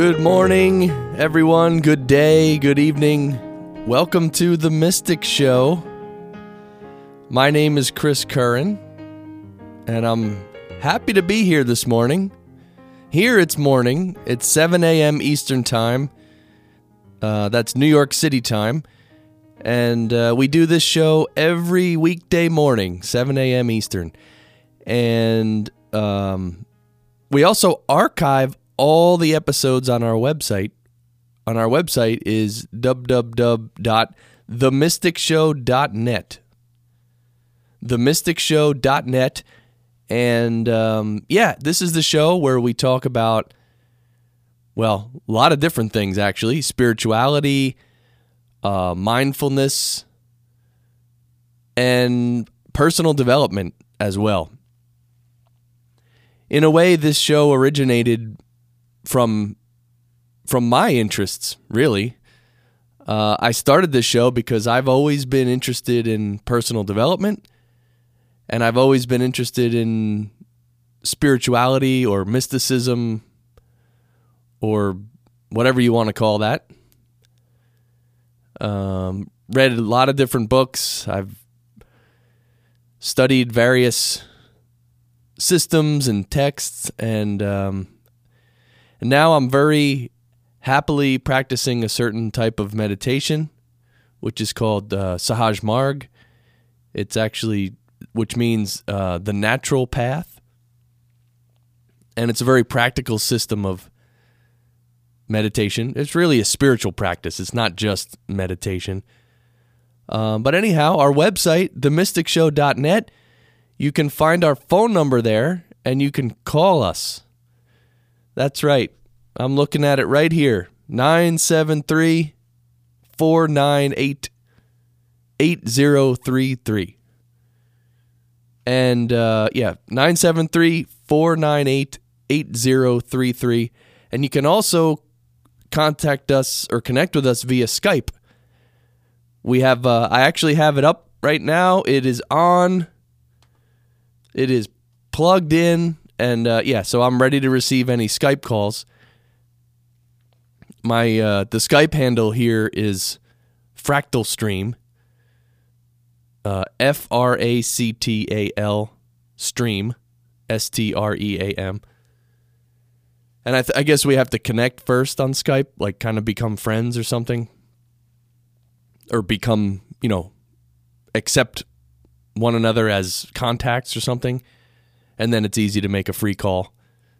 Good morning, everyone. Good day, good evening. Welcome to The Mystic Show. My name is Chris Curran, and I'm happy to be here this morning. Here it's morning, it's 7 a.m. Eastern Time. Uh, that's New York City time. And uh, we do this show every weekday morning, 7 a.m. Eastern. And um, we also archive all the episodes on our website. On our website is www.themysticshow.net. Themysticshow.net. And um, yeah, this is the show where we talk about, well, a lot of different things actually spirituality, uh, mindfulness, and personal development as well. In a way, this show originated from from my interests, really. Uh, I started this show because I've always been interested in personal development, and I've always been interested in spirituality or mysticism or whatever you want to call that. Um, read a lot of different books. I've studied various systems and texts, and um, and now I'm very happily practicing a certain type of meditation, which is called uh, Sahaj Marg. It's actually, which means uh, the natural path. And it's a very practical system of meditation. It's really a spiritual practice, it's not just meditation. Um, but anyhow, our website, themysticshow.net, you can find our phone number there and you can call us. That's right. I'm looking at it right here 973 498 8033. And uh, yeah, 973 498 8033. And you can also contact us or connect with us via Skype. We have, uh, I actually have it up right now. It is on, it is plugged in. And uh, yeah, so I'm ready to receive any Skype calls. My uh, the Skype handle here is Fractal Stream. Uh, F R A C T A L Stream, S T R E A M. And I, th- I guess we have to connect first on Skype, like kind of become friends or something, or become you know, accept one another as contacts or something, and then it's easy to make a free call.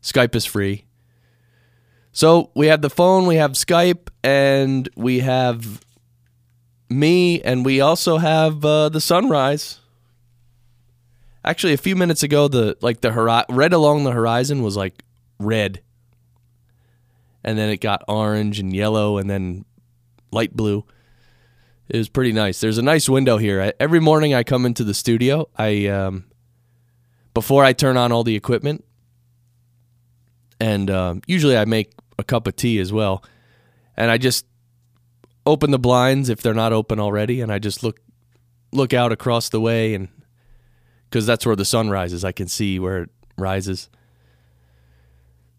Skype is free. So we have the phone, we have Skype, and we have me, and we also have uh, the sunrise. Actually, a few minutes ago, the like the hori- red along the horizon was like red, and then it got orange and yellow, and then light blue. It was pretty nice. There's a nice window here. I, every morning I come into the studio. I um, before I turn on all the equipment, and um, usually I make a cup of tea as well, and I just open the blinds if they're not open already, and I just look look out across the way, and because that's where the sun rises, I can see where it rises.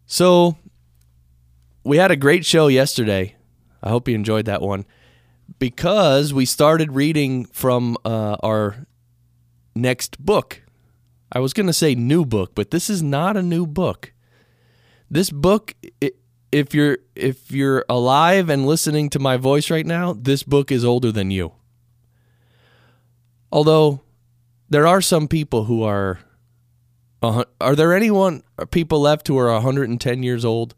So we had a great show yesterday. I hope you enjoyed that one because we started reading from uh, our next book. I was going to say new book, but this is not a new book. This book, if you're if you're alive and listening to my voice right now, this book is older than you. Although there are some people who are uh, are there anyone people left who are 110 years old?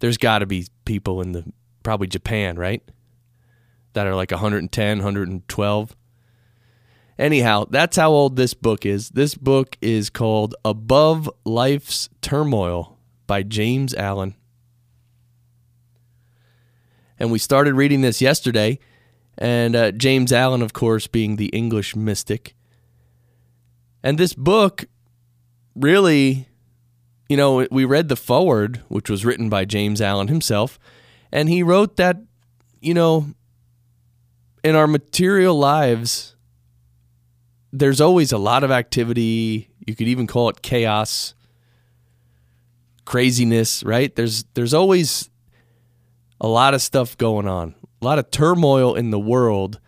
There's got to be people in the probably Japan, right? That are like 110, 112. Anyhow, that's how old this book is. This book is called Above Life's Turmoil by James Allen. And we started reading this yesterday. And uh, James Allen, of course, being the English mystic. And this book really, you know, we read the foreword, which was written by James Allen himself. And he wrote that, you know, in our material lives, there's always a lot of activity. You could even call it chaos craziness, right? There's there's always a lot of stuff going on. A lot of turmoil in the world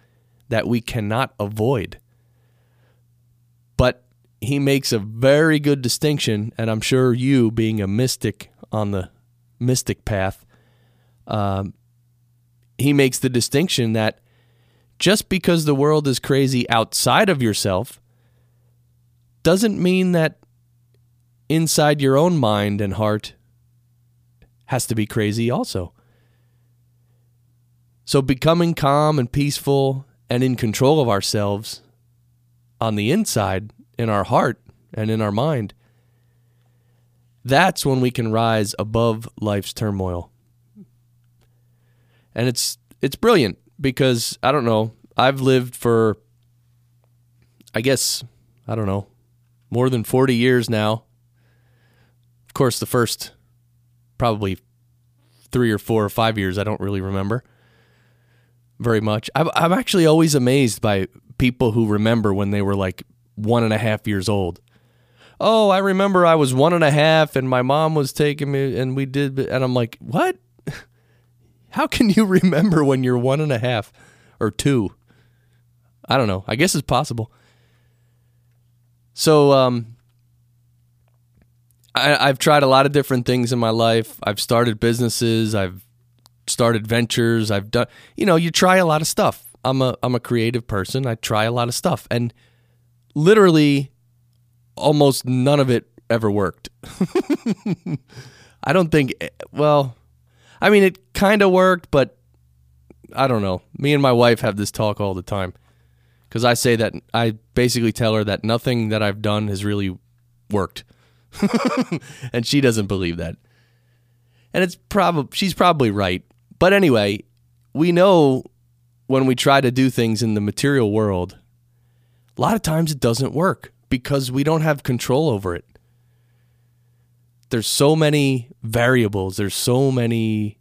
that we cannot avoid. But he makes a very good distinction, and I'm sure you, being a mystic on the mystic path, um, he makes the distinction that just because the world is crazy outside of yourself doesn't mean that inside your own mind and heart has to be crazy also. So, becoming calm and peaceful and in control of ourselves on the inside, in our heart and in our mind, that's when we can rise above life's turmoil. And it's it's brilliant because I don't know, I've lived for I guess I don't know, more than 40 years now. Of course, the first probably 3 or 4 or 5 years I don't really remember very much. I'm actually always amazed by people who remember when they were like one and a half years old. Oh, I remember I was one and a half and my mom was taking me and we did, and I'm like, what? How can you remember when you're one and a half or two? I don't know. I guess it's possible. So, um, I, I've tried a lot of different things in my life. I've started businesses. I've started ventures. I've done, you know, you try a lot of stuff. I'm a I'm a creative person. I try a lot of stuff, and literally, almost none of it ever worked. I don't think. Well, I mean, it kind of worked, but I don't know. Me and my wife have this talk all the time because I say that I basically tell her that nothing that I've done has really worked, and she doesn't believe that. And it's probably she's probably right. But anyway, we know when we try to do things in the material world, a lot of times it doesn't work because we don't have control over it. There's so many variables, there's so many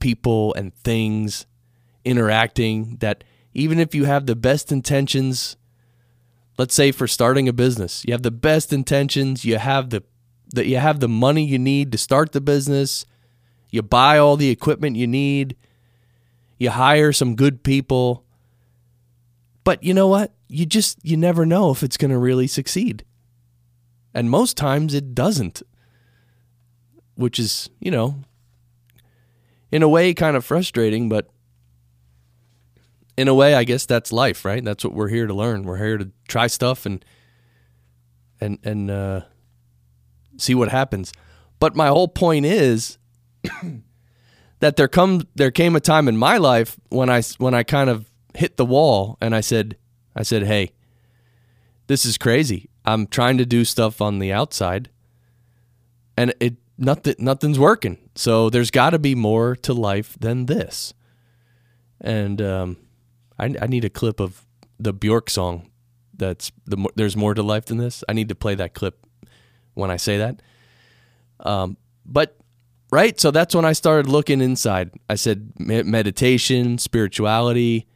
people and things interacting that even if you have the best intentions, let's say for starting a business, you have the best intentions, you have the that you have the money you need to start the business, you buy all the equipment you need. You hire some good people. But you know what? You just you never know if it's going to really succeed. And most times it doesn't. Which is, you know, in a way kind of frustrating, but in a way I guess that's life, right? That's what we're here to learn. We're here to try stuff and and and uh see what happens. But my whole point is that there come there came a time in my life when I when I kind of hit the wall and I said I said, "Hey, this is crazy. I'm trying to do stuff on the outside and it nothing nothing's working. So there's got to be more to life than this." And um, I, I need a clip of the Bjork song. That's the there's more to life than this. I need to play that clip when I say that. Um, but right? So that's when I started looking inside. I said meditation, spirituality,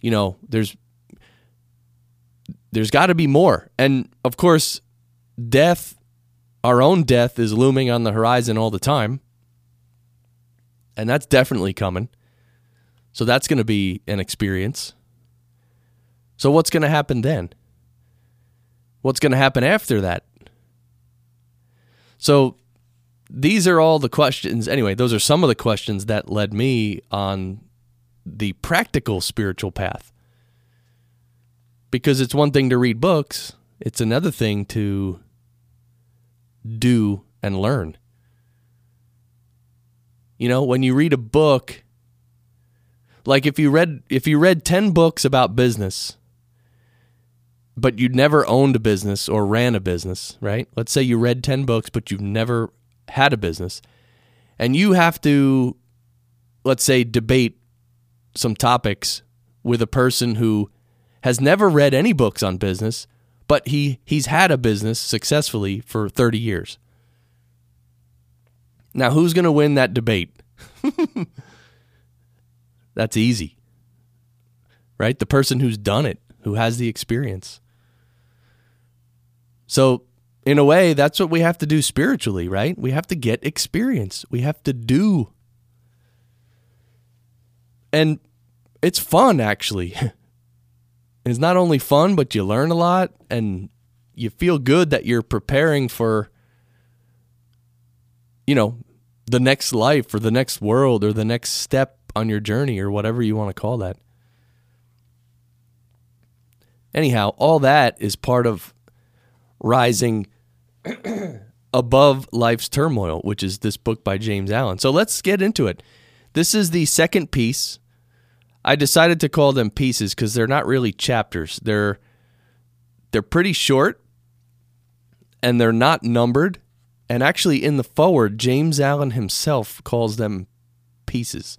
you know, there's there's got to be more. And of course, death, our own death is looming on the horizon all the time. And that's definitely coming. So that's going to be an experience. So what's going to happen then? What's going to happen after that? So these are all the questions. Anyway, those are some of the questions that led me on the practical spiritual path. Because it's one thing to read books, it's another thing to do and learn. You know, when you read a book, like if you read if you read 10 books about business, but you'd never owned a business or ran a business, right? Let's say you read 10 books but you've never had a business and you have to let's say debate some topics with a person who has never read any books on business but he he's had a business successfully for 30 years now who's going to win that debate that's easy right the person who's done it who has the experience so in a way, that's what we have to do spiritually, right? We have to get experience. We have to do. And it's fun, actually. it's not only fun, but you learn a lot and you feel good that you're preparing for, you know, the next life or the next world or the next step on your journey or whatever you want to call that. Anyhow, all that is part of rising above life's turmoil, which is this book by James Allen. So let's get into it. This is the second piece. I decided to call them pieces because they're not really chapters. They're they're pretty short and they're not numbered. And actually in the foreword, James Allen himself calls them pieces.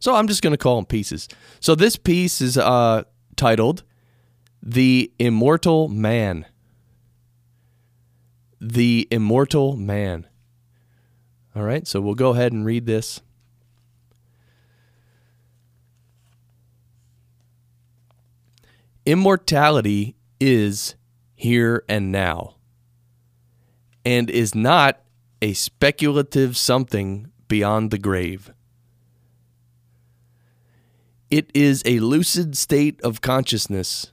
So I'm just going to call them pieces. So this piece is uh, titled The Immortal Man the immortal man. All right, so we'll go ahead and read this. Immortality is here and now, and is not a speculative something beyond the grave. It is a lucid state of consciousness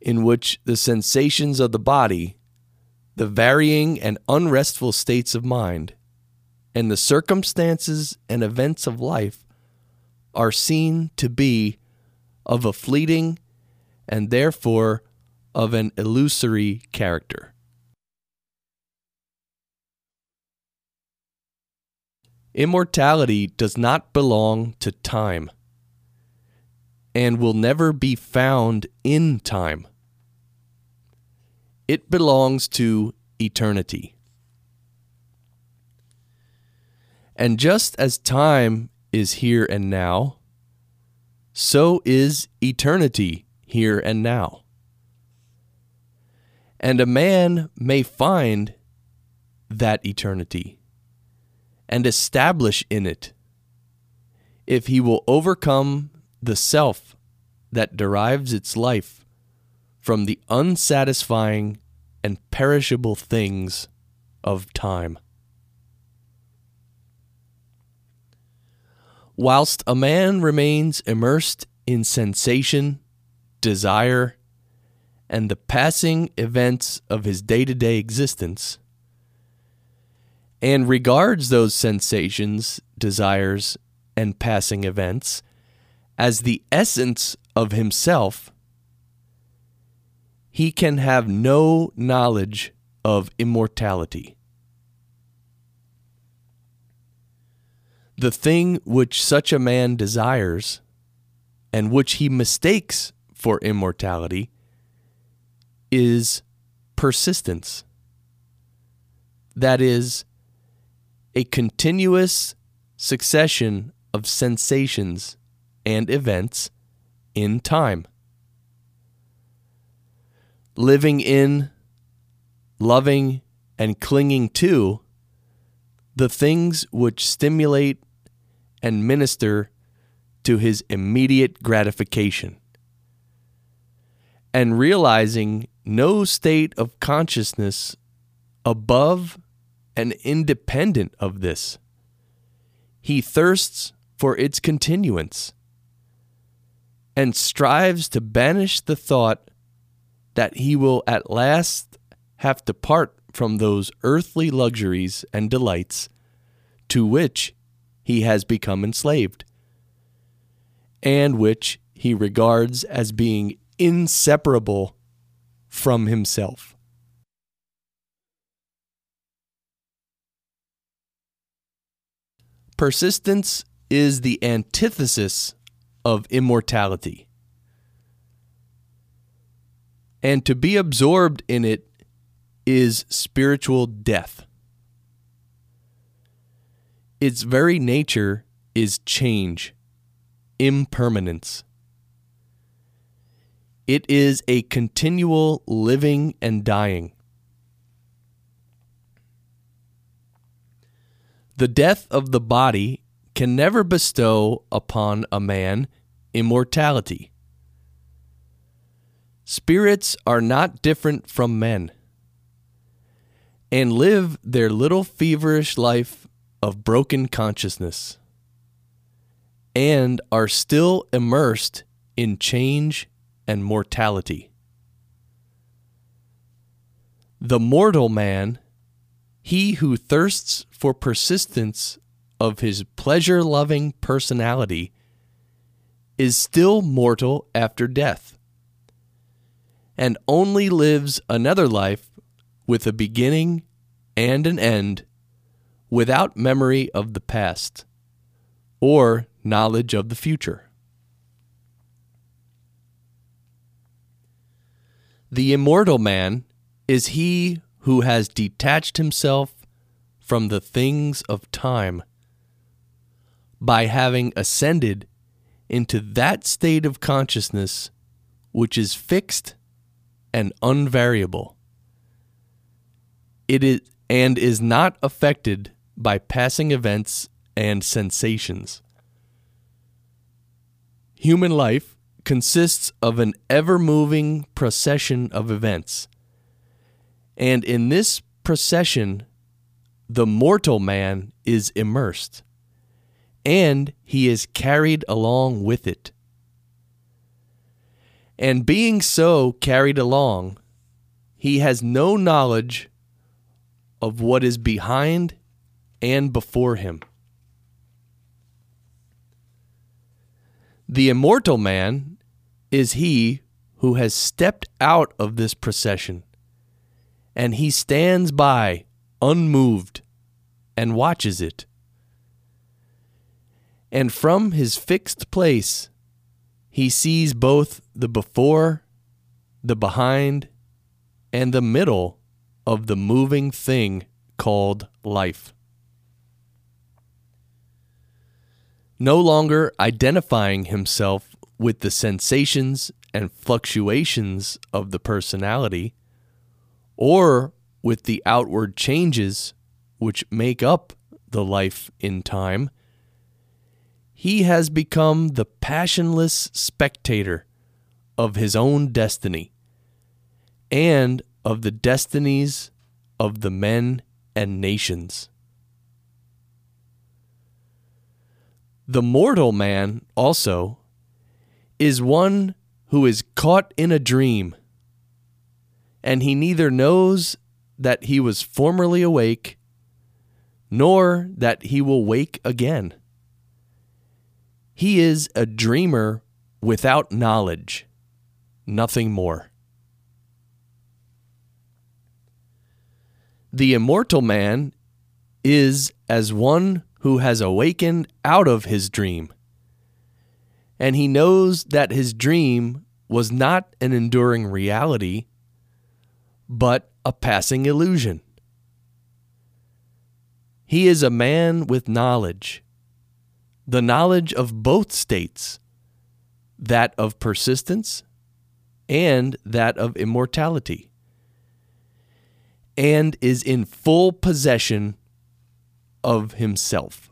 in which the sensations of the body the varying and unrestful states of mind, and the circumstances and events of life are seen to be of a fleeting and therefore of an illusory character. Immortality does not belong to time and will never be found in time. It belongs to eternity. And just as time is here and now, so is eternity here and now. And a man may find that eternity and establish in it if he will overcome the self that derives its life from the unsatisfying and perishable things of time. Whilst a man remains immersed in sensation, desire, and the passing events of his day to day existence, and regards those sensations, desires, and passing events as the essence of himself he can have no knowledge of immortality. The thing which such a man desires, and which he mistakes for immortality, is persistence. That is, a continuous succession of sensations and events in time living in, loving, and clinging to the things which stimulate and minister to his immediate gratification. And realizing no state of consciousness above and independent of this. He thirsts for its continuance and strives to banish the thought that he will at last have to part from those earthly luxuries and delights to which he has become enslaved, and which he regards as being inseparable from himself. Persistence is the antithesis of immortality and to be absorbed in it is spiritual death. Its very nature is change, impermanence. It is a continual living and dying. The death of the body can never bestow upon a man immortality. Spirits are not different from men, and live their little feverish life of broken consciousness and are still immersed in change and mortality. The mortal man, he who thirsts for persistence of his pleasure loving personality, is still mortal after death, and only lives another life with a beginning and an end without memory of the past or knowledge of the future. The immortal man is he who has detached himself from the things of time by having ascended into that state of consciousness which is fixed and unvariable. It is and is not affected by passing events and sensations. Human life consists of an ever moving procession of events. And in this procession, the mortal man is immersed, and he is carried along with it. And being so carried along, he has no knowledge of what is behind and before him. The immortal man is he who has stepped out of this procession, and he stands by unmoved and watches it. And from his fixed place, he sees both the before, the behind, and the middle of the moving thing called life. No longer identifying himself with the sensations and fluctuations of the personality, or with the outward changes which make up the life in time, he has become the passionless spectator of his own destiny and of the destinies of the men and nations. The mortal man also is one who is caught in a dream, and he neither knows that he was formerly awake, nor that he will wake again. He is a dreamer without knowledge, nothing more. The immortal man is as one who has awakened out of his dream. And he knows that his dream was not an enduring reality, but a passing illusion. He is a man with knowledge, the knowledge of both states, that of persistence and that of immortality and is in full possession of himself.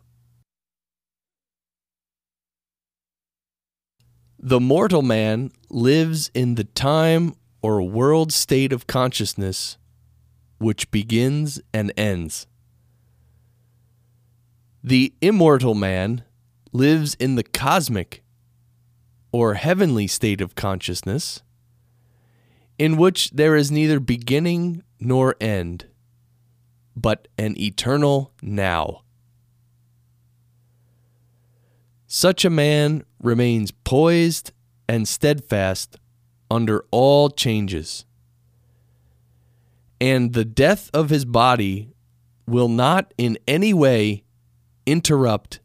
The mortal man lives in the time or world state of consciousness which begins and ends. The immortal man lives in the cosmic or heavenly state of consciousness in which there is neither beginning nor end, but an eternal now. Such a man remains poised and steadfast under all changes. And the death of his body will not in any way interrupt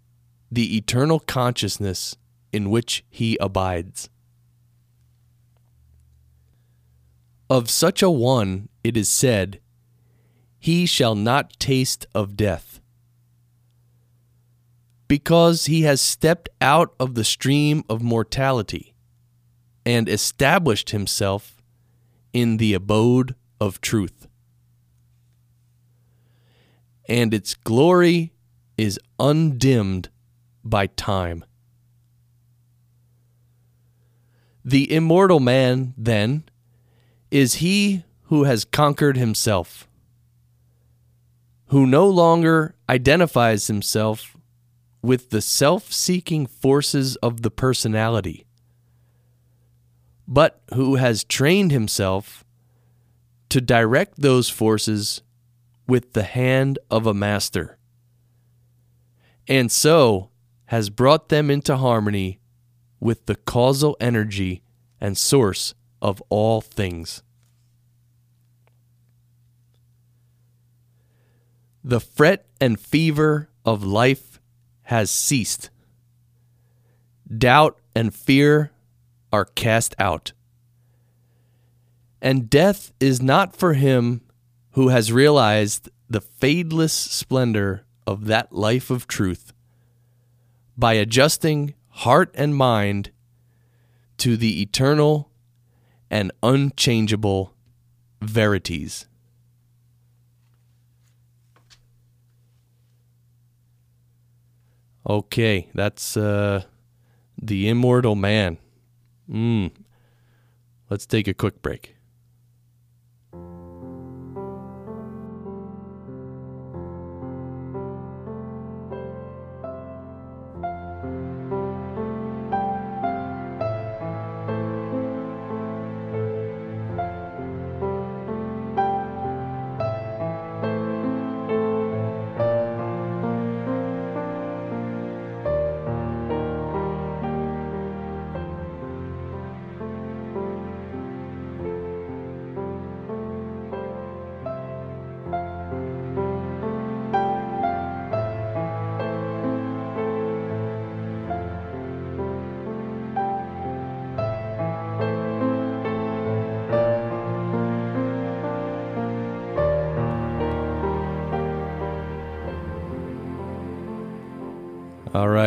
the eternal consciousness in which he abides. Of such a one it is said, He shall not taste of death. Because he has stepped out of the stream of mortality and established himself in the abode of truth. And its glory is undimmed by time. The immortal man, then, is he who has conquered himself. Who no longer identifies himself with the self seeking forces of the personality, but who has trained himself to direct those forces with the hand of a master, and so has brought them into harmony with the causal energy and source of all things. The fret and fever of life has ceased. Doubt and fear are cast out. And death is not for him who has realized the fadeless splendor of that life of truth by adjusting heart and mind to the eternal and unchangeable verities. Okay, that's uh, the immortal man. Mm. Let's take a quick break.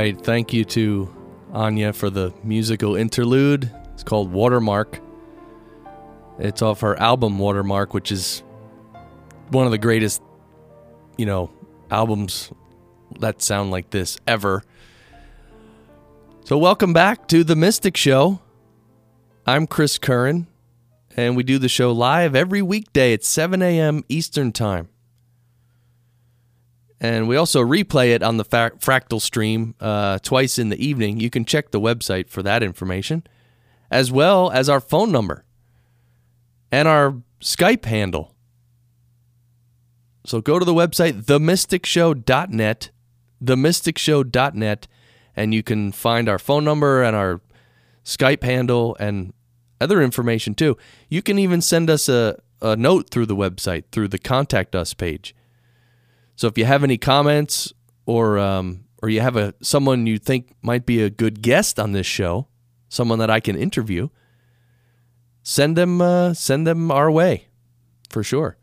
Right. Thank you to Enya for the musical interlude. It's called Watermark. It's off her album Watermark, which is one of the greatest, you know, albums that sound like this ever. So, welcome back to The Mystic Show. I'm Chris Curran, and we do the show live every weekday at 7 a.m. Eastern Time. And we also replay it on the fa- Fractal stream uh, twice in the evening. You can check the website for that information, as well as our phone number and our Skype handle. So go to the website, themysticshow.net, themysticshow.net, and you can find our phone number and our Skype handle and other information too. You can even send us a, a note through the website, through the Contact Us page. So if you have any comments or um, or you have a someone you think might be a good guest on this show, someone that I can interview, send them uh, send them our way for sure.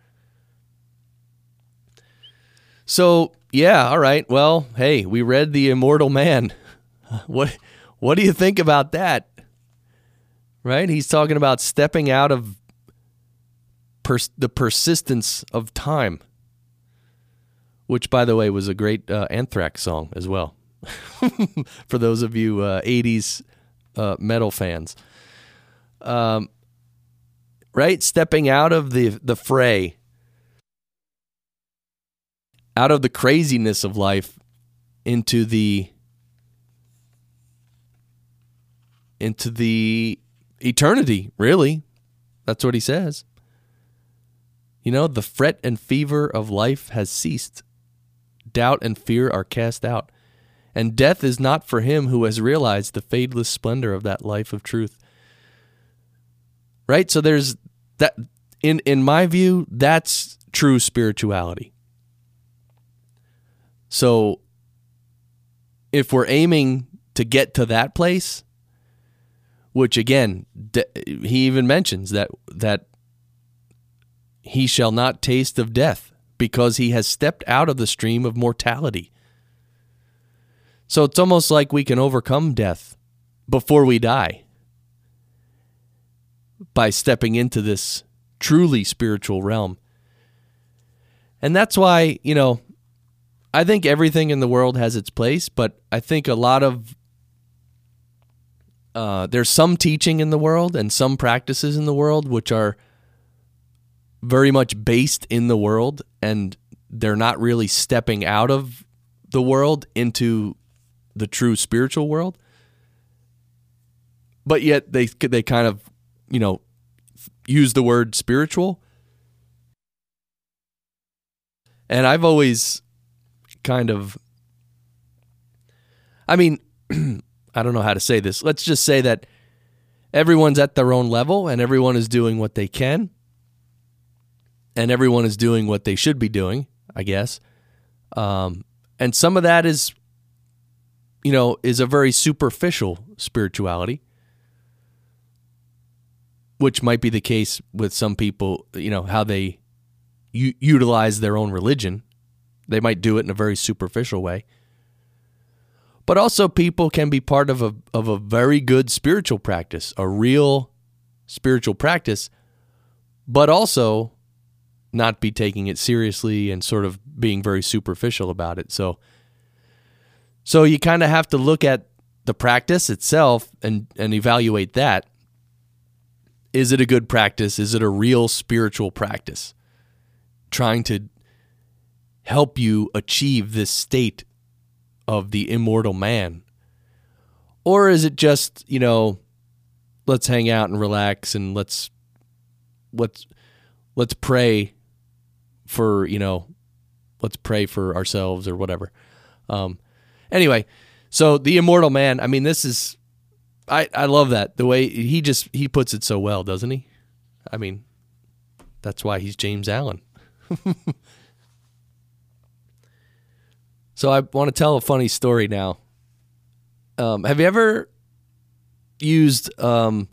So yeah, all right. Well, hey, we read the Immortal Man. What what do you think about that? Right? He's talking about stepping out of pers- the persistence of time which, by the way, was a great uh, Anthrax song as well. For those of you uh, 80s uh, metal fans. Um, right? Stepping out of the, the fray, out of the craziness of life into the into the eternity, really. That's what he says. You know, the fret and fever of life has ceased doubt and fear are cast out. And death is not for him who has realized the fadeless splendor of that life of truth. Right? So there's that in in my view, that's true spirituality. So if we're aiming to get to that place, which again, he even mentions that that he shall not taste of death because he has stepped out of the stream of mortality. So it's almost like we can overcome death before we die by stepping into this truly spiritual realm. And that's why, you know, I think everything in the world has its place, but I think a lot of uh, there's some teaching in the world and some practices in the world which are very much based in the world and they're not really stepping out of the world into the true spiritual world. But yet they they kind of, you know, use the word spiritual. And I've always kind of I mean, I don't know how to say this. Let's just say that everyone's at their own level and everyone is doing what they can and everyone is doing what they should be doing, I guess. Um, and some of that is, you know, is a very superficial spirituality, which might be the case with some people, you know, how they u- utilize their own religion. They might do it in a very superficial way. But also, people can be part of a, of a very good spiritual practice, a real spiritual practice, but also not be taking it seriously and sort of being very superficial about it. So so you kind of have to look at the practice itself and and evaluate that. Is it a good practice? Is it a real spiritual practice? Trying to help you achieve this state of the immortal man? Or is it just, you know, let's hang out and relax and let's let's let's pray for you know let's pray for ourselves or whatever. Um anyway so the immortal man i mean this is i i love that. The way he just he puts it so well doesn't he? I mean that's why he's james allen. So i want to tell a funny story now. Um have you ever used um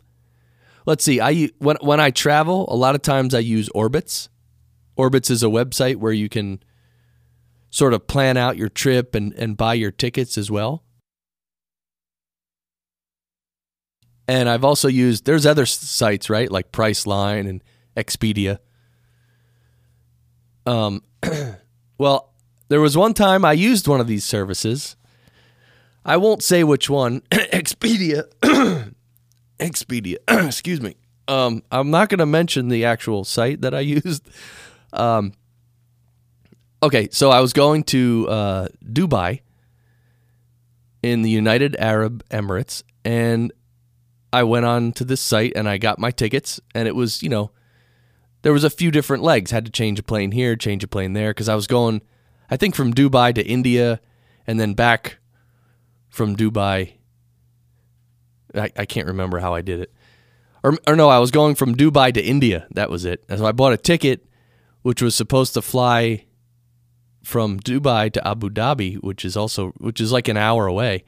let's see i when when i travel a lot of times i use orbitz Orbitz is a website where you can sort of plan out your trip and, and buy your tickets as well. And I've also used, there's other sites, right? Like Priceline and Expedia. Um, well, there was one time I used one of these services. I won't say which one. Expedia. Expedia. Excuse me. Um, I'm not going to mention the actual site that I used. Um, okay, so I was going to uh, Dubai in the United Arab Emirates, and I went on to this site and I got my tickets, and it was, you know, there was a few different legs. Had to change a plane here, change a plane there, because I was going, I think, from Dubai to India, and then back from Dubai. I, I can't remember how I did it. Or, or no, I was going from Dubai to India. That was it. And so I bought a ticket which was supposed to fly from Dubai to Abu Dhabi, which is also which is like an hour away,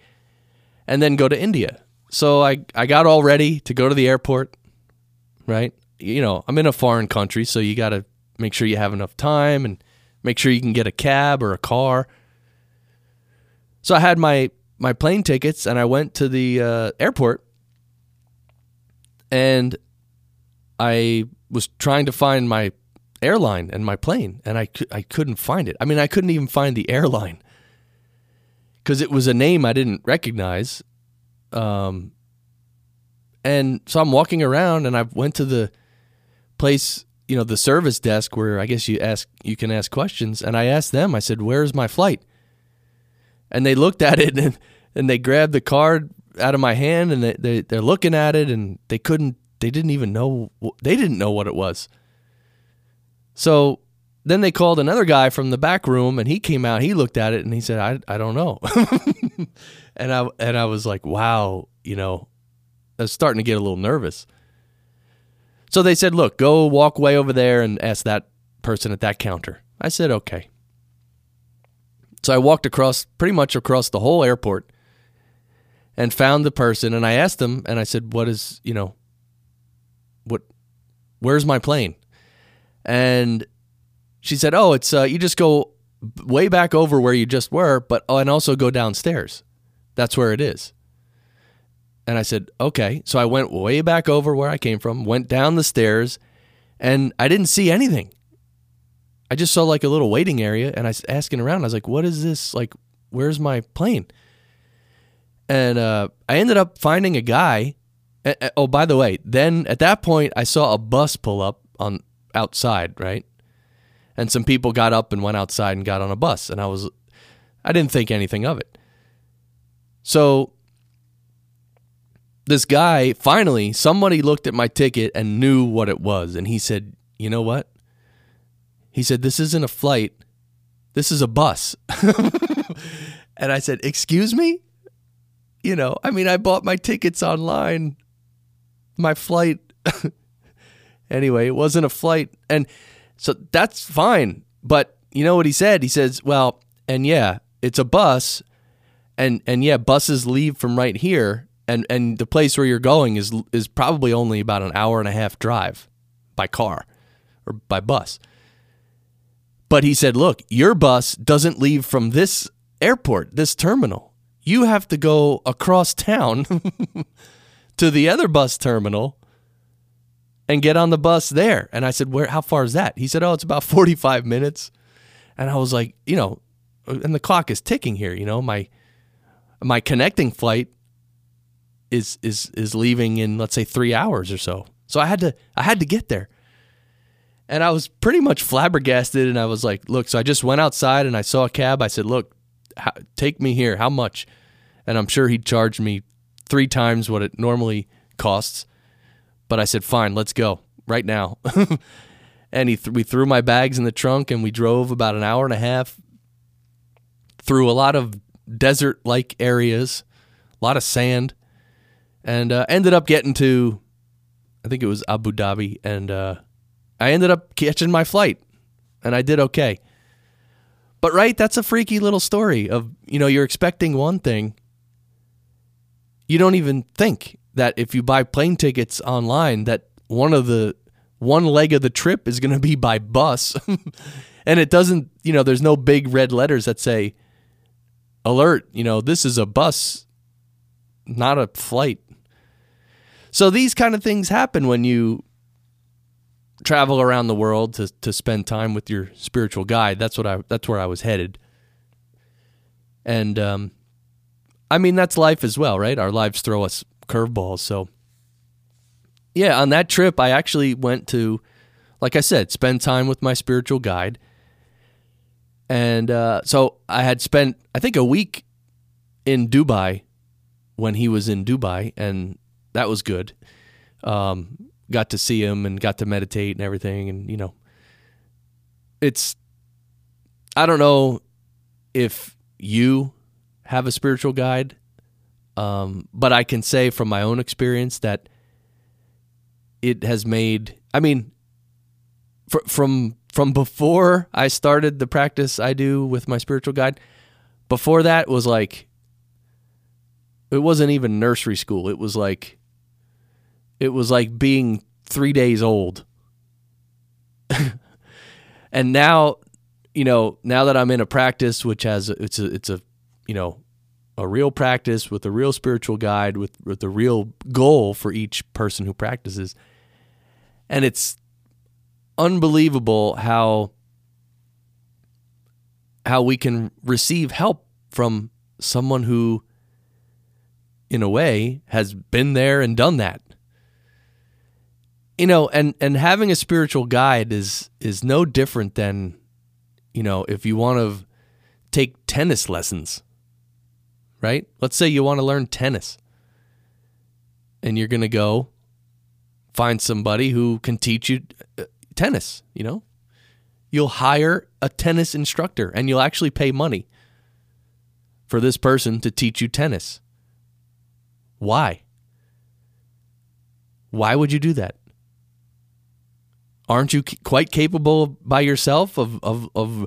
and then go to India. So I I got all ready to go to the airport, right? You know, I'm in a foreign country, so you got to make sure you have enough time and make sure you can get a cab or a car. So I had my my plane tickets and I went to the uh, airport and I was trying to find my airline and my plane, and I I couldn't find it. I mean, I couldn't even find the airline because it was a name I didn't recognize. Um, and so I'm walking around, and I went to the place, you know, the service desk where I guess you ask you can ask questions, and I asked them. I said, "Where's my flight?" And they looked at it and and they grabbed the card out of my hand, and they, they they're looking at it, and they couldn't. They didn't even know. They didn't know what it was. So then they called another guy from the back room and he came out, he looked at it and he said, I, I don't know. and I and I was like, wow, you know, I was starting to get a little nervous. So they said, look, go walk way over there and ask that person at that counter. I said, okay. So I walked across pretty much across the whole airport and found the person and I asked them and I said, what is, you know, what where's my plane? And she said, "Oh, it's uh, you just go way back over where you just were, but oh, and also go downstairs. That's where it is." And I said, "Okay." So I went way back over where I came from, went down the stairs, and I didn't see anything. I just saw like a little waiting area, and I was asking around. I was like, "What is this? Like, where's my plane?" And uh, I ended up finding a guy. Oh, by the way, then at that point, I saw a bus pull up on outside, right? and some people got up and went outside and got on a bus and I was I didn't think anything of it. So this guy finally somebody looked at my ticket and knew what it was and he said, "You know what?" He said, "This isn't a flight. This is a bus." and I said, "Excuse me?" You know, I mean, I bought my tickets online. My flight anyway, it wasn't a flight and so that's fine. But you know what he said? He says, "Well, and yeah, it's a bus and and yeah, buses leave from right here and and the place where you're going is is probably only about an hour and a half drive by car or by bus. But he said, "Look, your bus doesn't leave from this airport, this terminal. You have to go across town to the other bus terminal and get on the bus there." And I said, "Where how far is that?" He said, "Oh, it's about 45 minutes." And I was like, "You know, and the clock is ticking here, you know, my my connecting flight is is is leaving in let's say 3 hours or so. So I had to I had to get there. And I was pretty much flabbergasted and I was like, "Look, so I just went outside and I saw a cab. I said, "Look, how, take me here. How much?" And I'm sure he charged me 3 times what it normally costs. But I said, "Fine, let's go right now." and he th- we threw my bags in the trunk and we drove about an hour and a half through a lot of desert like areas, a lot of sand and uh, ended up getting to, I think it was Abu Dhabi, and uh, I ended up catching my flight, and I did okay. But right, that's a freaky little story of you know you're expecting one thing. You don't even think that if you buy plane tickets online, that one of the one leg of the trip is going to be by bus, and it doesn't. You know, there's no big red letters that say, "Alert!" You know, this is a bus, not a flight. So these kind of things happen when you travel around the world to to spend time with your spiritual guide. That's what I that's where I was headed. And um I mean that's life as well, right? Our lives throw us curveballs. So yeah, on that trip I actually went to like I said, spend time with my spiritual guide. And uh, so I had spent I think a week in Dubai when he was in Dubai and that was good. Um, got to see him and got to meditate and everything, and you know, it's. I don't know if you have a spiritual guide, um, but I can say from my own experience that it has made. I mean, fr- from from before I started the practice I do with my spiritual guide, before that was like it wasn't even nursery school. It was like it was like being three days old. and now, you know, now that I'm in a practice which has it's a it's a you know a real practice with a real spiritual guide with with a real goal for each person who practices, and it's unbelievable how how we can receive help from someone who in a way has been there and done that. You know and and having a spiritual guide is is no different than you know if you want to take tennis lessons right? Let's say you want to learn tennis. And you're going to go find somebody who can teach you uh, tennis you know? You'll hire a tennis instructor and you'll actually pay money for this person to teach you tennis. Why? Why would you do that? Aren't you quite capable by yourself of, of, of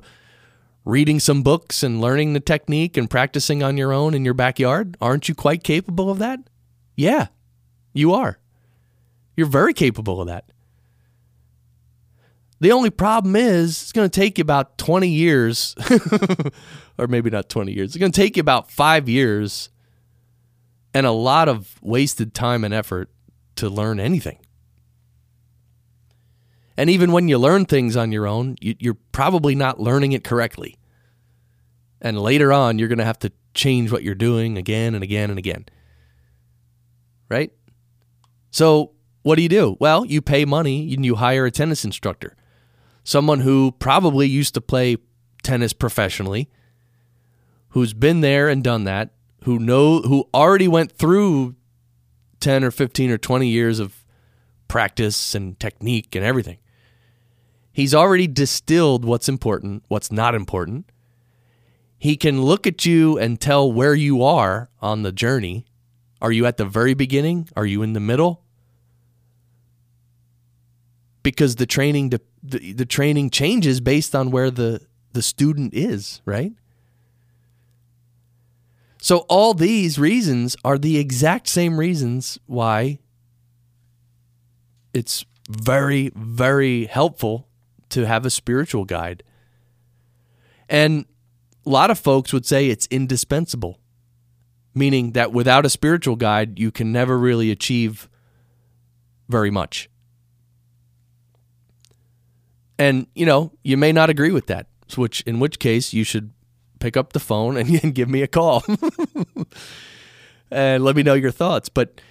reading some books and learning the technique and practicing on your own in your backyard? Aren't you quite capable of that? Yeah, you are. You're very capable of that. The only problem is it's going to take you about 20 years, or maybe not 20 years. It's going to take you about five years and a lot of wasted time and effort to learn anything. And even when you learn things on your own, you're probably not learning it correctly. And later on, you're going to have to change what you're doing again and again and again. Right? So, what do you do? Well, you pay money and you hire a tennis instructor. someone who probably used to play tennis professionally, who's been there and done that, who know who already went through 10 or 15 or 20 years of practice and technique and everything. He's already distilled what's important, what's not important. He can look at you and tell where you are on the journey. Are you at the very beginning? Are you in the middle? Because the training the, the training changes based on where the the student is, right? So all these reasons are the exact same reasons why it's very very helpful to have a spiritual guide. And a lot of folks would say it's indispensable, meaning that without a spiritual guide, you can never really achieve very much. And, you know, you may not agree with that, which in which case you should pick up the phone and, and give me a call and let me know your thoughts. But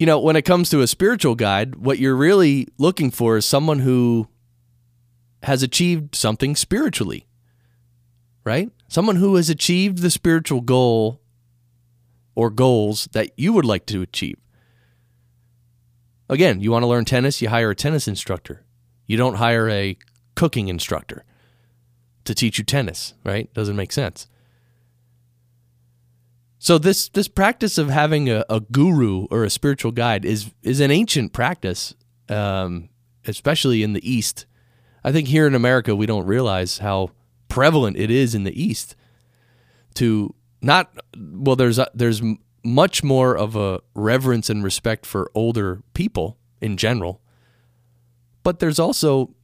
you know, when it comes to a spiritual guide, what you're really looking for is someone who has achieved something spiritually, right? Someone who has achieved the spiritual goal or goals that you would like to achieve. Again, you want to learn tennis, you hire a tennis instructor. You don't hire a cooking instructor to teach you tennis, right? Doesn't make sense. So this this practice of having a, a guru or a spiritual guide is is an ancient practice, um, especially in the East. I think here in America we don't realize how prevalent it is in the East. To not well, there's a, there's much more of a reverence and respect for older people in general, but there's also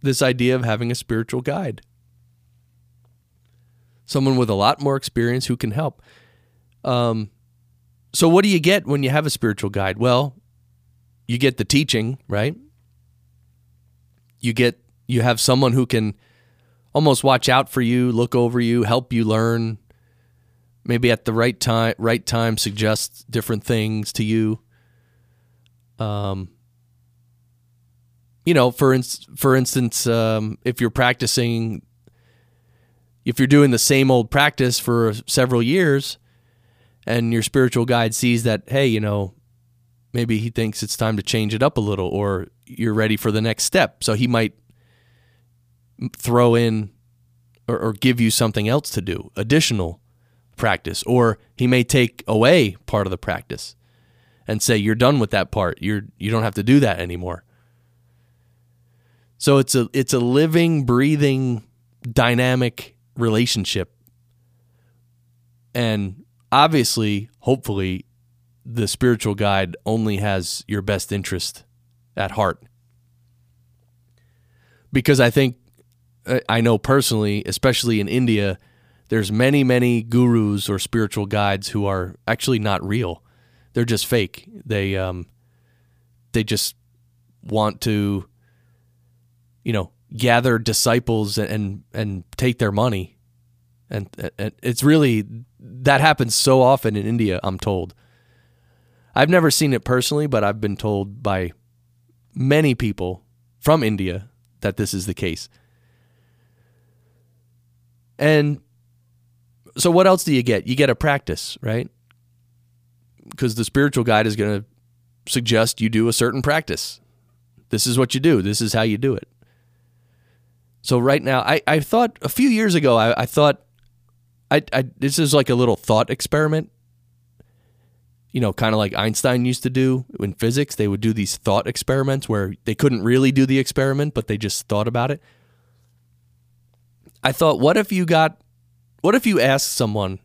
this idea of having a spiritual guide, someone with a lot more experience who can help. Um, so what do you get when you have a spiritual guide? Well, you get the teaching, right? You get you have someone who can almost watch out for you, look over you, help you learn, maybe at the right time right time suggest different things to you. Um you know, for for instance, um, if you're practicing if you're doing the same old practice for several years, and your spiritual guide sees that, hey, you know, maybe he thinks it's time to change it up a little or you're ready for the next step. So he might throw in or, or give you something else to do, additional practice, or he may take away part of the practice and say you're done with that part. You're you don't have to do that anymore. So it's a it's a living, breathing, dynamic relationship. And obviously, hopefully, the spiritual guide only has your best interest at heart. Because I think, I know personally, especially in India, there's many, many gurus or spiritual guides who are actually not real. They're just fake. They, um, they just want to, you know, gather disciples and, and, and take their money and, and it's really that happens so often in India. I'm told. I've never seen it personally, but I've been told by many people from India that this is the case. And so, what else do you get? You get a practice, right? Because the spiritual guide is going to suggest you do a certain practice. This is what you do, this is how you do it. So, right now, I, I thought a few years ago, I, I thought I, I this is like a little thought experiment. You know, kind of like Einstein used to do in physics. They would do these thought experiments where they couldn't really do the experiment, but they just thought about it. I thought, what if you got, what if you asked someone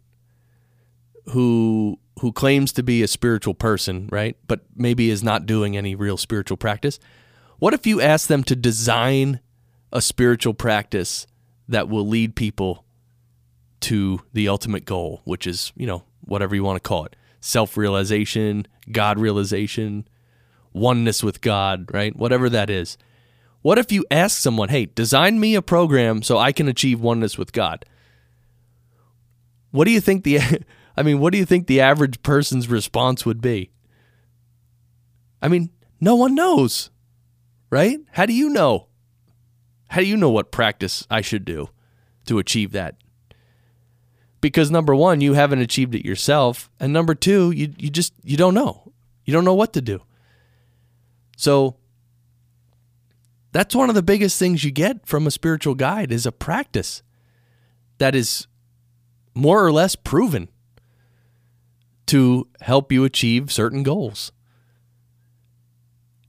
who who claims to be a spiritual person, right, but maybe is not doing any real spiritual practice? What if you ask them to design a spiritual practice that will lead people to the ultimate goal, which is, you know, whatever you want to call it self realization, God realization, oneness with God, right? Whatever that is. What if you ask someone, hey, design me a program so I can achieve oneness with God? What do you think the I mean, what do you think the average person's response would be? I mean, no one knows. Right? How do you know? How do you know what practice I should do to achieve that? Because number one, you haven't achieved it yourself, and number two, you you just you don't know. You don't know what to do. So that's one of the biggest things you get from a spiritual guide is a practice that is more or less proven to help you achieve certain goals.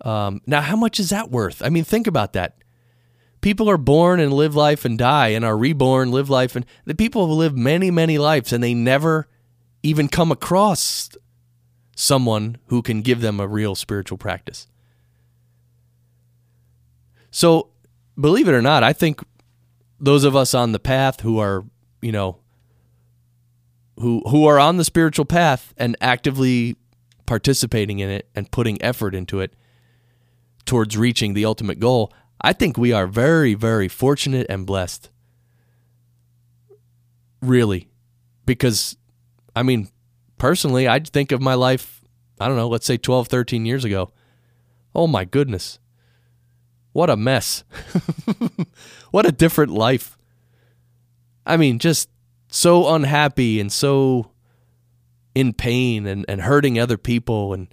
Um, now, how much is that worth? I mean, think about that. People are born and live life and die and are reborn, live life, and the people have lived many, many lives and they never even come across someone who can give them a real spiritual practice. So, believe it or not, I think those of us on the path who are, you know, who who are on the spiritual path and actively participating in it and putting effort into it towards reaching the ultimate goal, I think we are very very fortunate and blessed. Really. Because I mean, personally, I'd think of my life, I don't know, let's say 12, 13 years ago. Oh my goodness. What a mess. what a different life. I mean, just so unhappy and so in pain and, and hurting other people and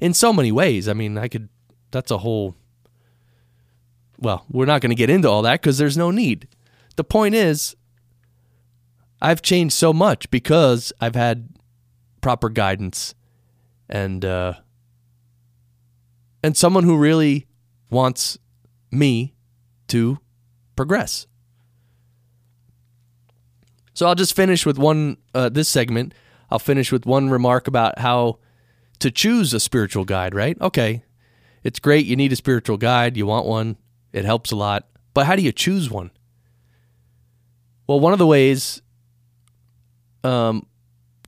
in so many ways. I mean, I could, that's a whole, well, we're not going to get into all that because there's no need. The point is, I've changed so much because I've had proper guidance and, uh, and someone who really wants me to progress. So I'll just finish with one, uh, this segment, I'll finish with one remark about how to choose a spiritual guide, right? Okay, it's great. You need a spiritual guide, you want one, it helps a lot. But how do you choose one? Well, one of the ways um,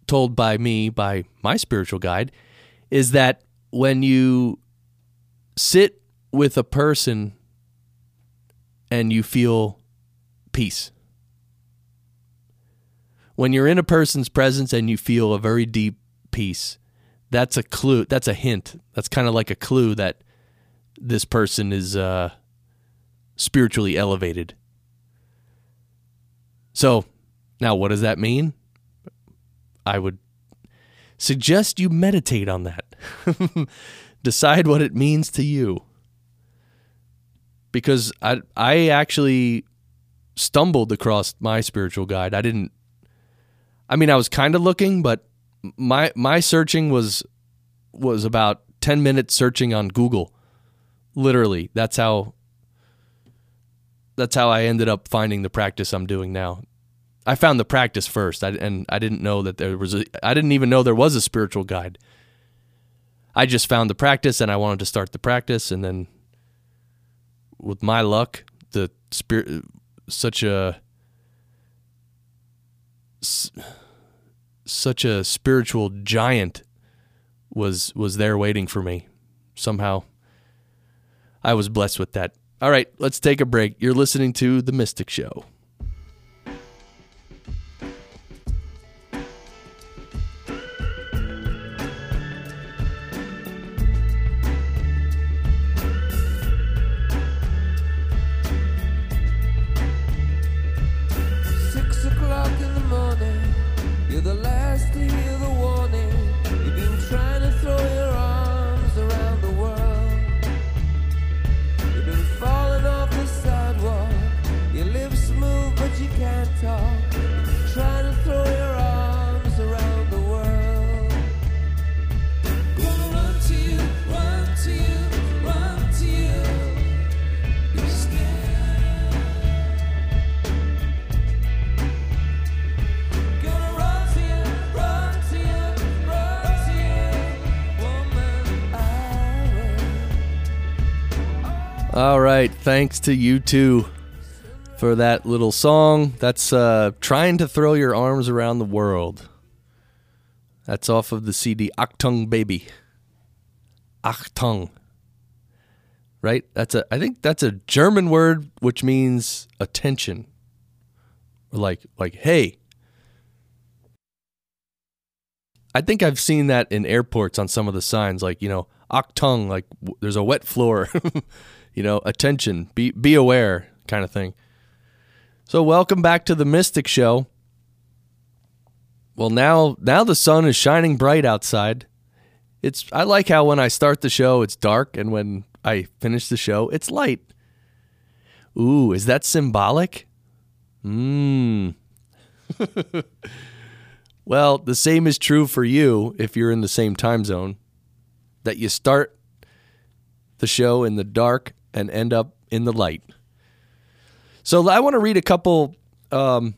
told by me, by my spiritual guide, is that when you sit with a person and you feel peace. When you're in a person's presence and you feel a very deep peace, that's a clue, that's a hint. That's kind of like a clue that this person is uh, spiritually elevated. So, now what does that mean? I would suggest you meditate on that. Decide what it means to you because I I actually stumbled across my spiritual guide. I didn't I mean I was kind of looking, but my my searching was was about 10 minutes searching on Google. Literally, that's how that's how I ended up finding the practice I'm doing now. I found the practice first, I, and I didn't know that there was. I didn't even know there was a spiritual guide. I just found the practice, and I wanted to start the practice, and then with my luck, the spirit, such a such a spiritual giant was was there waiting for me. Somehow, I was blessed with that. All right, let's take a break. You're listening to the Mystic Show. Thanks to U2 for that little song. That's uh, Trying to Throw Your Arms Around the World. That's off of the CD Achtung Baby. Achtung. Right? That's a I think that's a German word which means attention. Like like hey. I think I've seen that in airports on some of the signs like, you know, Achtung like there's a wet floor. you know, attention, be be aware, kind of thing. So, welcome back to the Mystic Show. Well, now now the sun is shining bright outside. It's I like how when I start the show it's dark and when I finish the show it's light. Ooh, is that symbolic? Mmm. well, the same is true for you if you're in the same time zone. That you start the show in the dark and end up in the light. So I want to read a couple, um,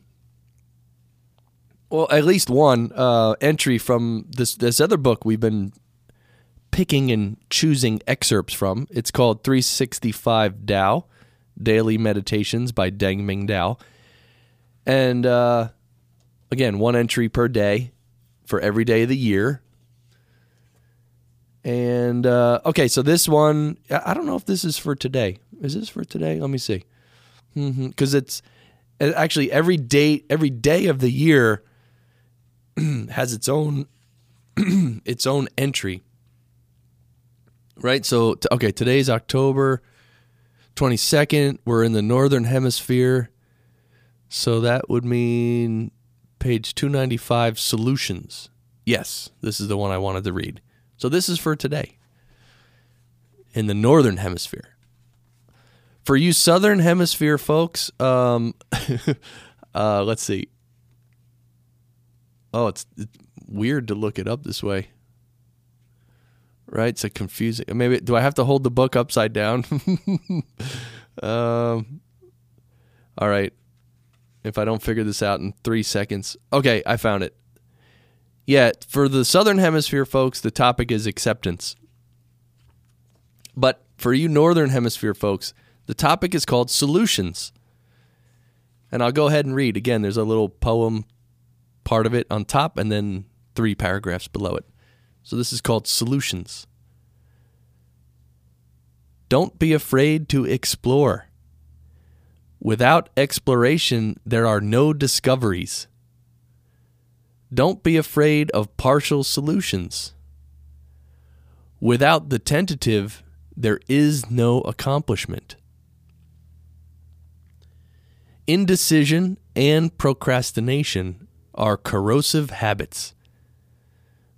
well, at least one uh, entry from this this other book we've been picking and choosing excerpts from. It's called 365 Tao Daily Meditations by Deng Ming Dao. And uh, again, one entry per day for every day of the year. And uh, okay, so this one, I don't know if this is for today. Is this for today? Let me see. Because mm-hmm. it's actually every day, every day of the year has its own its own entry. Right. So okay, today's October twenty second. We're in the northern hemisphere, so that would mean page two ninety five. Solutions. Yes, this is the one I wanted to read. So this is for today in the northern hemisphere. For you southern hemisphere folks, um, uh, let's see. Oh, it's, it's weird to look it up this way. Right? It's a confusing. Maybe do I have to hold the book upside down? um, all right. If I don't figure this out in three seconds, okay, I found it. Yeah, for the southern hemisphere folks, the topic is acceptance. But for you northern hemisphere folks, the topic is called solutions. And I'll go ahead and read. Again, there's a little poem part of it on top and then three paragraphs below it. So this is called solutions. Don't be afraid to explore. Without exploration, there are no discoveries. Don't be afraid of partial solutions. Without the tentative, there is no accomplishment. Indecision and procrastination are corrosive habits.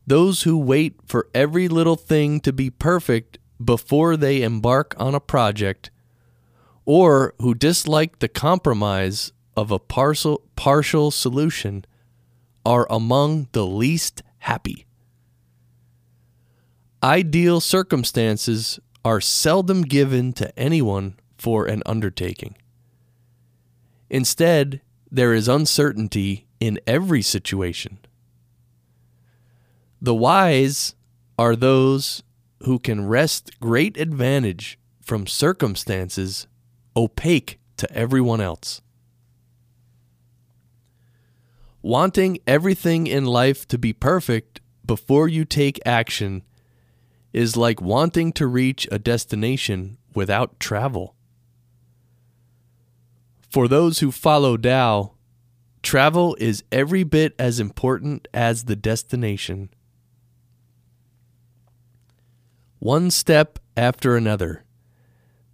Those who wait for every little thing to be perfect before they embark on a project, or who dislike the compromise of a partial, partial solution, are among the least happy. Ideal circumstances are seldom given to anyone for an undertaking. Instead, there is uncertainty in every situation. The wise are those who can wrest great advantage from circumstances opaque to everyone else. Wanting everything in life to be perfect before you take action is like wanting to reach a destination without travel. For those who follow Tao, travel is every bit as important as the destination. One step after another,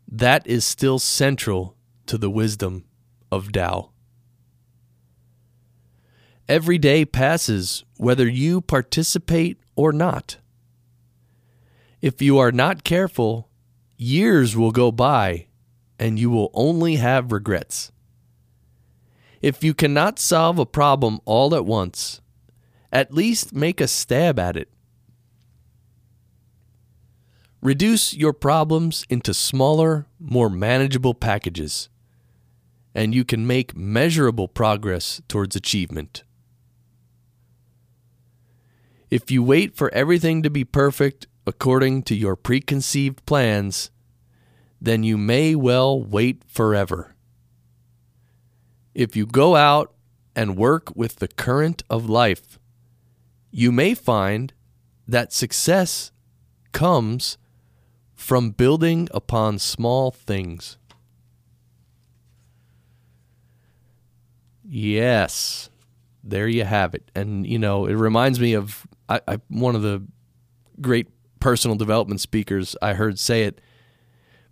that is still central to the wisdom of Tao. Every day passes whether you participate or not. If you are not careful, years will go by and you will only have regrets. If you cannot solve a problem all at once, at least make a stab at it. Reduce your problems into smaller, more manageable packages, and you can make measurable progress towards achievement. If you wait for everything to be perfect according to your preconceived plans, then you may well wait forever. If you go out and work with the current of life, you may find that success comes from building upon small things. Yes, there you have it. And, you know, it reminds me of I, I one of the great personal development speakers I heard say it,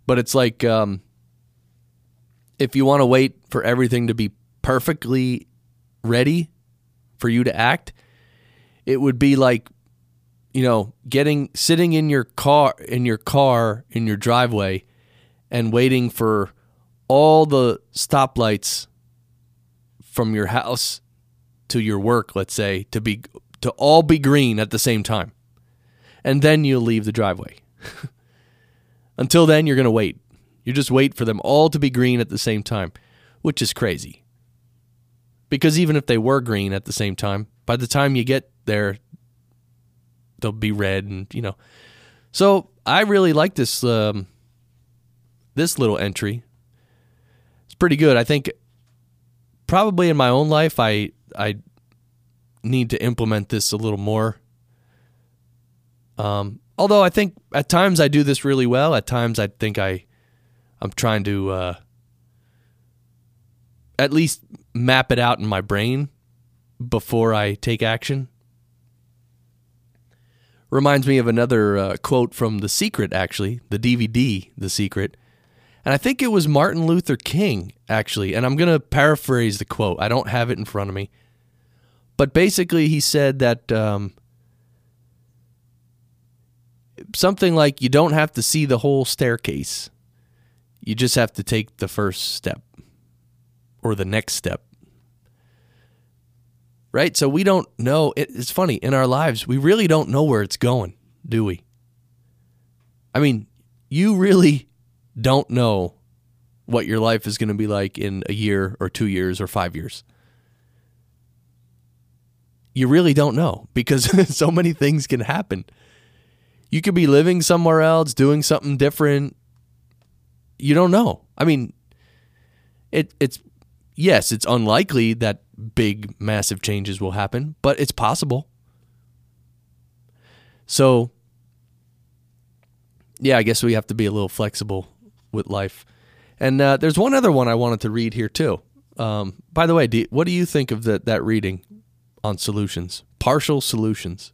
but it's like um, if you want to wait for everything to be perfectly ready for you to act, it would be like you know, getting sitting in your car in your car in your driveway and waiting for all the stoplights from your house to your work, let's say, to be to all be green at the same time. And then you'll leave the driveway. Until then you're going to wait. You just wait for them all to be green at the same time, which is crazy. Because even if they were green at the same time, by the time you get there, they'll be red, and you know. So I really like this um, this little entry. It's pretty good. I think probably in my own life, I I need to implement this a little more. Um, although I think at times I do this really well. At times I think I I'm trying to uh, at least map it out in my brain before I take action. Reminds me of another uh, quote from The Secret, actually, the DVD, The Secret. And I think it was Martin Luther King, actually. And I'm going to paraphrase the quote. I don't have it in front of me. But basically, he said that um, something like you don't have to see the whole staircase you just have to take the first step or the next step. Right? So we don't know. It's funny. In our lives, we really don't know where it's going, do we? I mean, you really don't know what your life is going to be like in a year or two years or five years. You really don't know because so many things can happen. You could be living somewhere else, doing something different, you don't know. I mean, it it's yes, it's unlikely that big massive changes will happen, but it's possible. So yeah, I guess we have to be a little flexible with life. And uh, there's one other one I wanted to read here too. Um, by the way, do what do you think of the, that reading on solutions, partial solutions?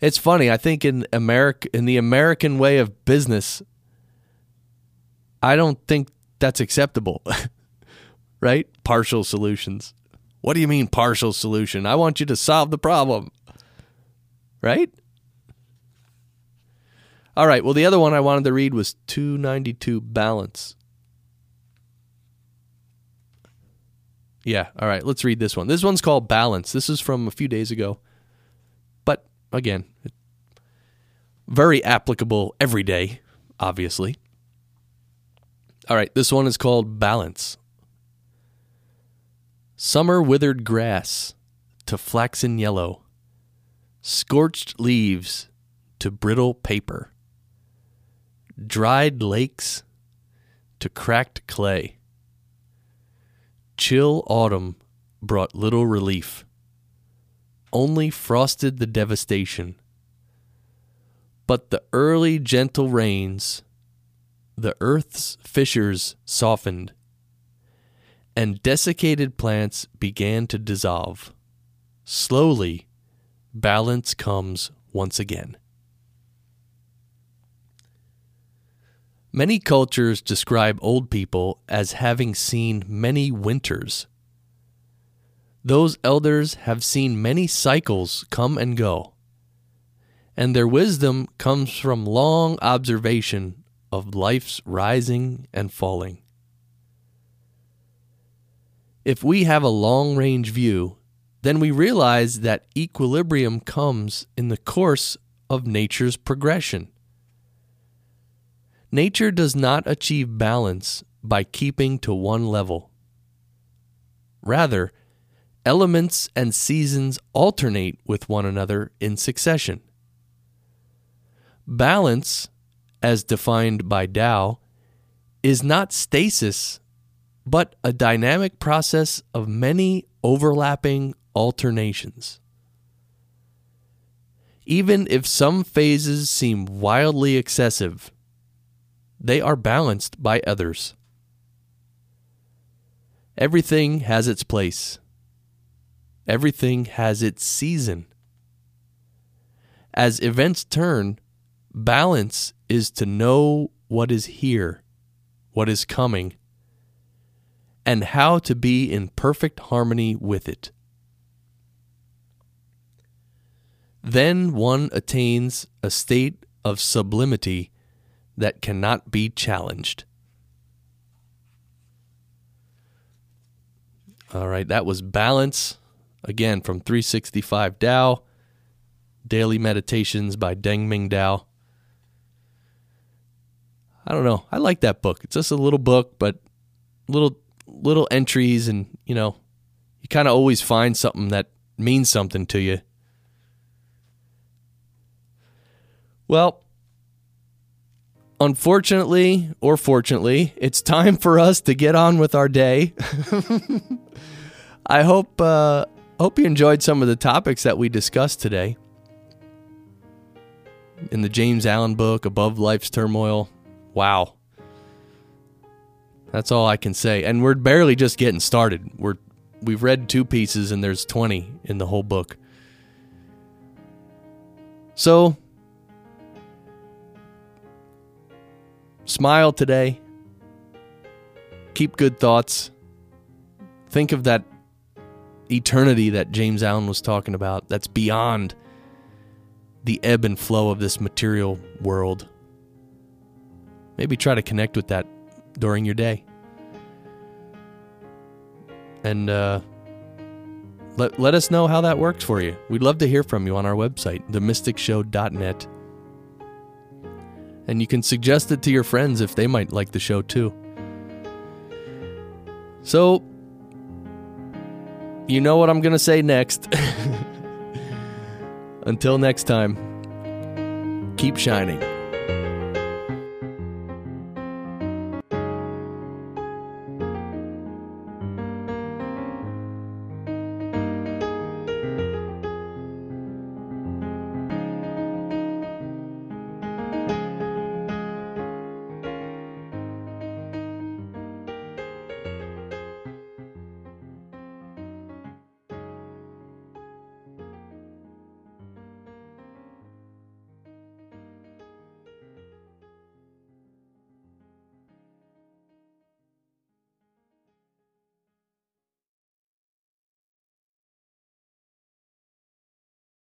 It's funny. I think in America, in the American way of business, I don't think that's acceptable. right? Partial solutions. What do you mean partial solution? I want you to solve the problem. Right? All right. Well, the other one I wanted to read was 292 balance. Yeah. All right. Let's read this one. This one's called balance. This is from a few days ago. But again, very applicable every day, obviously. All right, this one is called Balance. Summer withered grass to flaxen yellow, scorched leaves to brittle paper, dried lakes to cracked clay. Chill autumn brought little relief, only frosted the devastation. But the early gentle rains the earth's fissures softened, and desiccated plants began to dissolve. Slowly, balance comes once again. Many cultures describe old people as having seen many winters. Those elders have seen many cycles come and go, and their wisdom comes from long observation of life's rising and falling. If we have a long range view, then we realize that equilibrium comes in the course of nature's progression. Nature does not achieve balance by keeping to one level. Rather, elements and seasons alternate with one another in succession. Balance as defined by Tao, is not stasis, but a dynamic process of many overlapping alternations. Even if some phases seem wildly excessive, they are balanced by others. Everything has its place. Everything has its season. As events turn, balance is to know what is here what is coming, and how to be in perfect harmony with it. Then one attains a state of sublimity that cannot be challenged. All right, that was Balance, again from 365 Tao, Daily Meditations by Deng Ming Dao. I don't know. I like that book. It's just a little book, but little little entries and, you know, you kind of always find something that means something to you. Well, unfortunately or fortunately, it's time for us to get on with our day. I hope uh, hope you enjoyed some of the topics that we discussed today. In the James Allen book, Above Life's Turmoil. Wow. That's all I can say. And we're barely just getting started. We're we've read two pieces and there's 20 in the whole book. So, smile today. Keep good thoughts. Think of that eternity that James Allen was talking about that's beyond the ebb and flow of this material world. Maybe try to connect with that during your day. And uh, let, let us know how that works for you. We'd love to hear from you on our website, themysticshow.net. And you can suggest it to your friends if they might like the show too. So, you know what I'm going to say next. Until next time, keep shining.